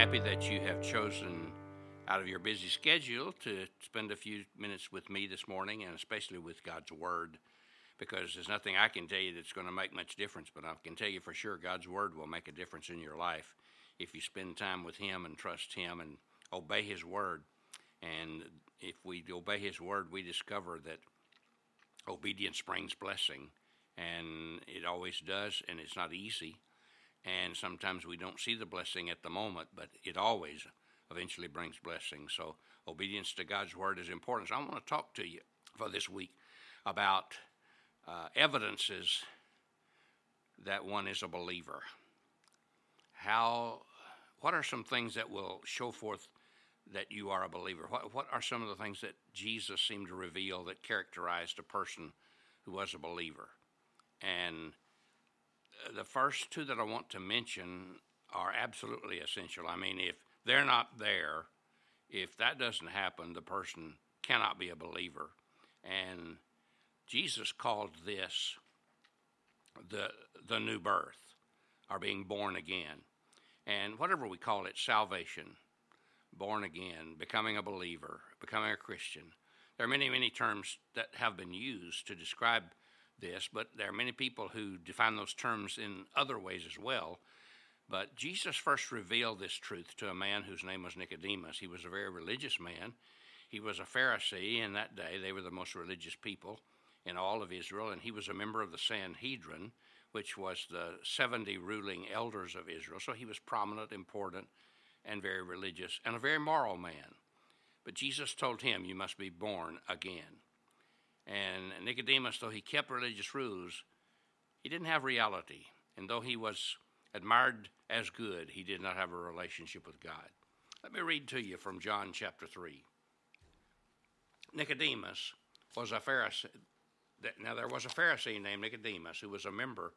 happy that you have chosen out of your busy schedule to spend a few minutes with me this morning and especially with God's Word because there's nothing I can tell you that's going to make much difference, but I can tell you for sure God's Word will make a difference in your life if you spend time with Him and trust Him and obey His Word. And if we obey His Word, we discover that obedience brings blessing, and it always does, and it's not easy. And sometimes we don't see the blessing at the moment, but it always eventually brings blessing. So obedience to God's Word is important. So I want to talk to you for this week about uh, evidences that one is a believer. How, what are some things that will show forth that you are a believer? What, what are some of the things that Jesus seemed to reveal that characterized a person who was a believer? And the first two that I want to mention are absolutely essential. I mean, if they're not there, if that doesn't happen, the person cannot be a believer. And Jesus called this the the new birth, or being born again. And whatever we call it, salvation, born again, becoming a believer, becoming a Christian. There are many, many terms that have been used to describe this, but there are many people who define those terms in other ways as well. But Jesus first revealed this truth to a man whose name was Nicodemus. He was a very religious man. He was a Pharisee in that day. They were the most religious people in all of Israel, and he was a member of the Sanhedrin, which was the 70 ruling elders of Israel. So he was prominent, important, and very religious, and a very moral man. But Jesus told him, You must be born again. And Nicodemus, though he kept religious rules, he didn't have reality. And though he was admired as good, he did not have a relationship with God. Let me read to you from John chapter 3. Nicodemus was a Pharisee, now there was a Pharisee named Nicodemus who was a member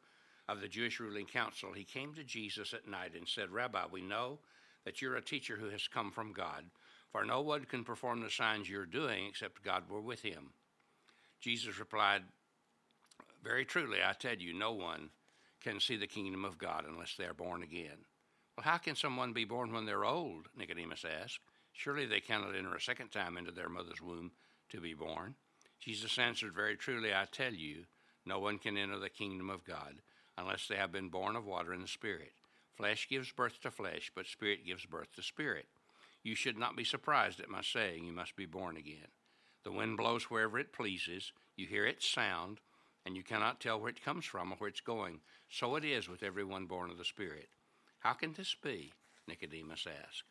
of the Jewish ruling council. He came to Jesus at night and said, Rabbi, we know that you're a teacher who has come from God, for no one can perform the signs you're doing except God were with him. Jesus replied, Very truly, I tell you, no one can see the kingdom of God unless they are born again. Well, how can someone be born when they're old? Nicodemus asked. Surely they cannot enter a second time into their mother's womb to be born. Jesus answered, Very truly, I tell you, no one can enter the kingdom of God unless they have been born of water and the Spirit. Flesh gives birth to flesh, but Spirit gives birth to spirit. You should not be surprised at my saying, You must be born again. The wind blows wherever it pleases, you hear its sound, and you cannot tell where it comes from or where it's going. So it is with everyone born of the Spirit. How can this be? Nicodemus asked.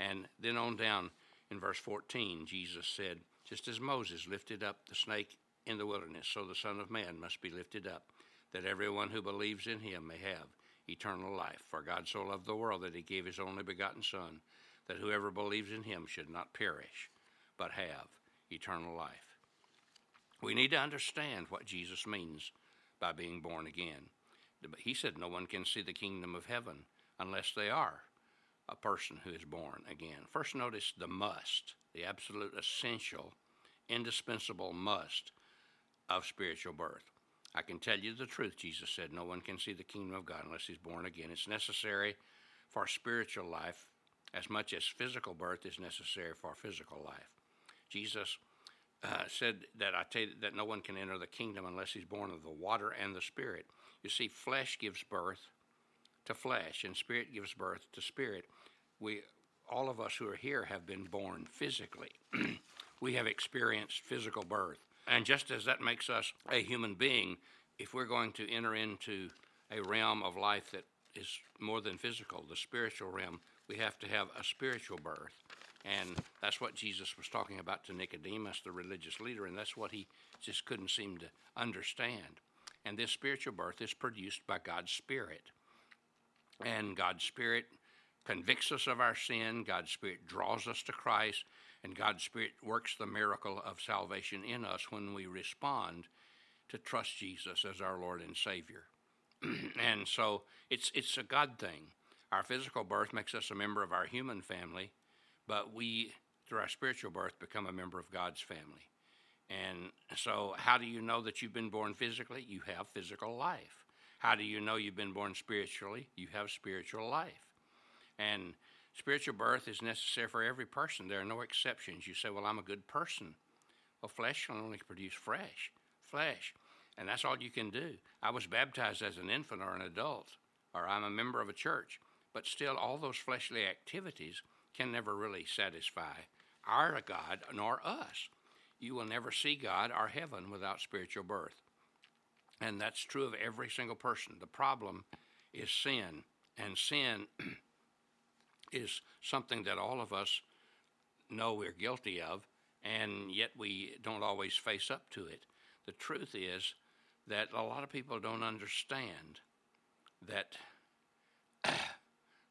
And then on down in verse 14, Jesus said, just as Moses lifted up the snake in the wilderness, so the Son of Man must be lifted up, that everyone who believes in him may have eternal life. For God so loved the world that he gave his only begotten Son, that whoever believes in him should not perish, but have eternal life. We need to understand what Jesus means by being born again. He said no one can see the kingdom of heaven unless they are a person who is born again. First, notice the must, the absolute essential, indispensable must of spiritual birth. I can tell you the truth, Jesus said. No one can see the kingdom of God unless he's born again. It's necessary for spiritual life as much as physical birth is necessary for physical life. Jesus uh, said that I tell you that no one can enter the kingdom unless he's born of the water and the spirit. You see, flesh gives birth to flesh, and spirit gives birth to spirit. We, all of us who are here, have been born physically. we have experienced physical birth. And just as that makes us a human being, if we're going to enter into a realm of life that is more than physical, the spiritual realm, we have to have a spiritual birth. And that's what Jesus was talking about to Nicodemus, the religious leader, and that's what he just couldn't seem to understand. And this spiritual birth is produced by God's Spirit. And God's Spirit convicts us of our sin, God's Spirit draws us to Christ, and God's Spirit works the miracle of salvation in us when we respond to trust Jesus as our Lord and Savior. and so it's, it's a God thing. Our physical birth makes us a member of our human family, but we, through our spiritual birth, become a member of God's family. And so, how do you know that you've been born physically? You have physical life. How do you know you've been born spiritually? You have spiritual life. And Spiritual birth is necessary for every person. There are no exceptions. You say, Well, I'm a good person. Well, flesh can only produce fresh, flesh. And that's all you can do. I was baptized as an infant or an adult, or I'm a member of a church. But still, all those fleshly activities can never really satisfy our God nor us. You will never see God or heaven without spiritual birth. And that's true of every single person. The problem is sin. And sin is something that all of us know we're guilty of, and yet we don't always face up to it. The truth is that a lot of people don't understand that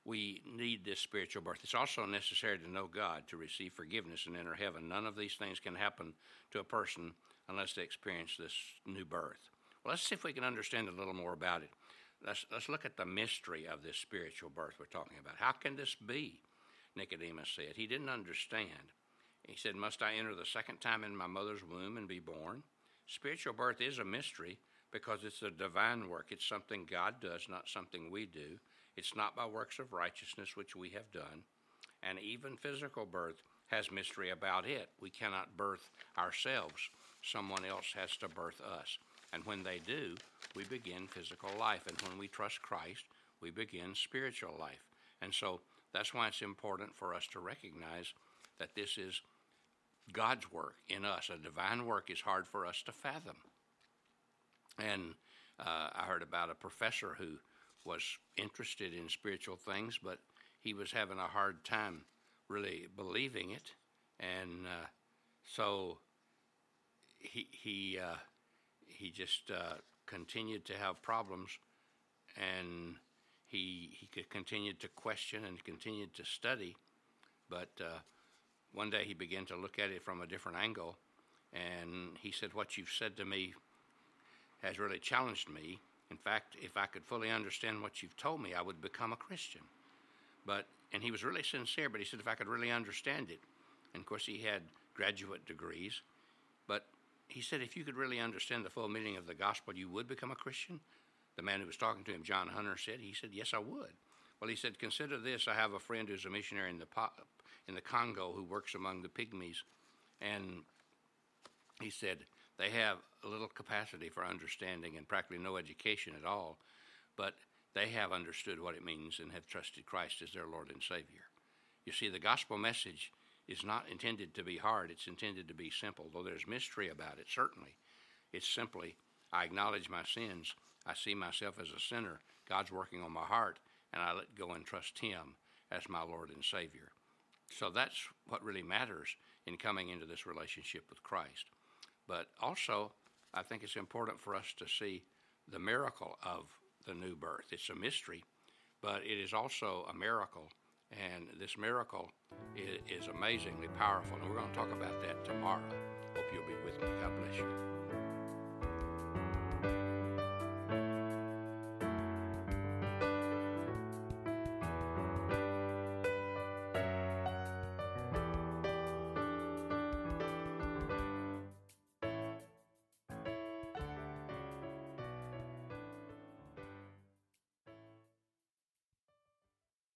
we need this spiritual birth. It's also necessary to know God to receive forgiveness and enter heaven. None of these things can happen to a person unless they experience this new birth. Well, let's see if we can understand a little more about it. Let's, let's look at the mystery of this spiritual birth we're talking about. How can this be? Nicodemus said. He didn't understand. He said, Must I enter the second time in my mother's womb and be born? Spiritual birth is a mystery because it's a divine work. It's something God does, not something we do. It's not by works of righteousness which we have done. And even physical birth has mystery about it. We cannot birth ourselves, someone else has to birth us. And when they do, we begin physical life. And when we trust Christ, we begin spiritual life. And so that's why it's important for us to recognize that this is God's work in us. A divine work is hard for us to fathom. And uh, I heard about a professor who was interested in spiritual things, but he was having a hard time really believing it. And uh, so he, he uh, he just uh, continued to have problems, and he he could continue to question and continued to study, but uh, one day he began to look at it from a different angle, and he said, "What you've said to me has really challenged me. In fact, if I could fully understand what you've told me, I would become a Christian." But and he was really sincere, but he said, "If I could really understand it," and of course he had graduate degrees, but he said, if you could really understand the full meaning of the gospel, you would become a Christian. The man who was talking to him, John Hunter, said, he said, yes, I would. Well, he said, consider this. I have a friend who's a missionary in the, in the Congo who works among the pygmies. And he said, they have little capacity for understanding and practically no education at all, but they have understood what it means and have trusted Christ as their Lord and Savior. You see, the gospel message is not intended to be hard, it's intended to be simple. Though there's mystery about it, certainly. It's simply, I acknowledge my sins, I see myself as a sinner, God's working on my heart, and I let go and trust Him as my Lord and Savior. So that's what really matters in coming into this relationship with Christ. But also, I think it's important for us to see the miracle of the new birth. It's a mystery, but it is also a miracle and this miracle is, amazingly powerful. And we're going to talk about that tomorrow. Hope you'll be with me. God bless you.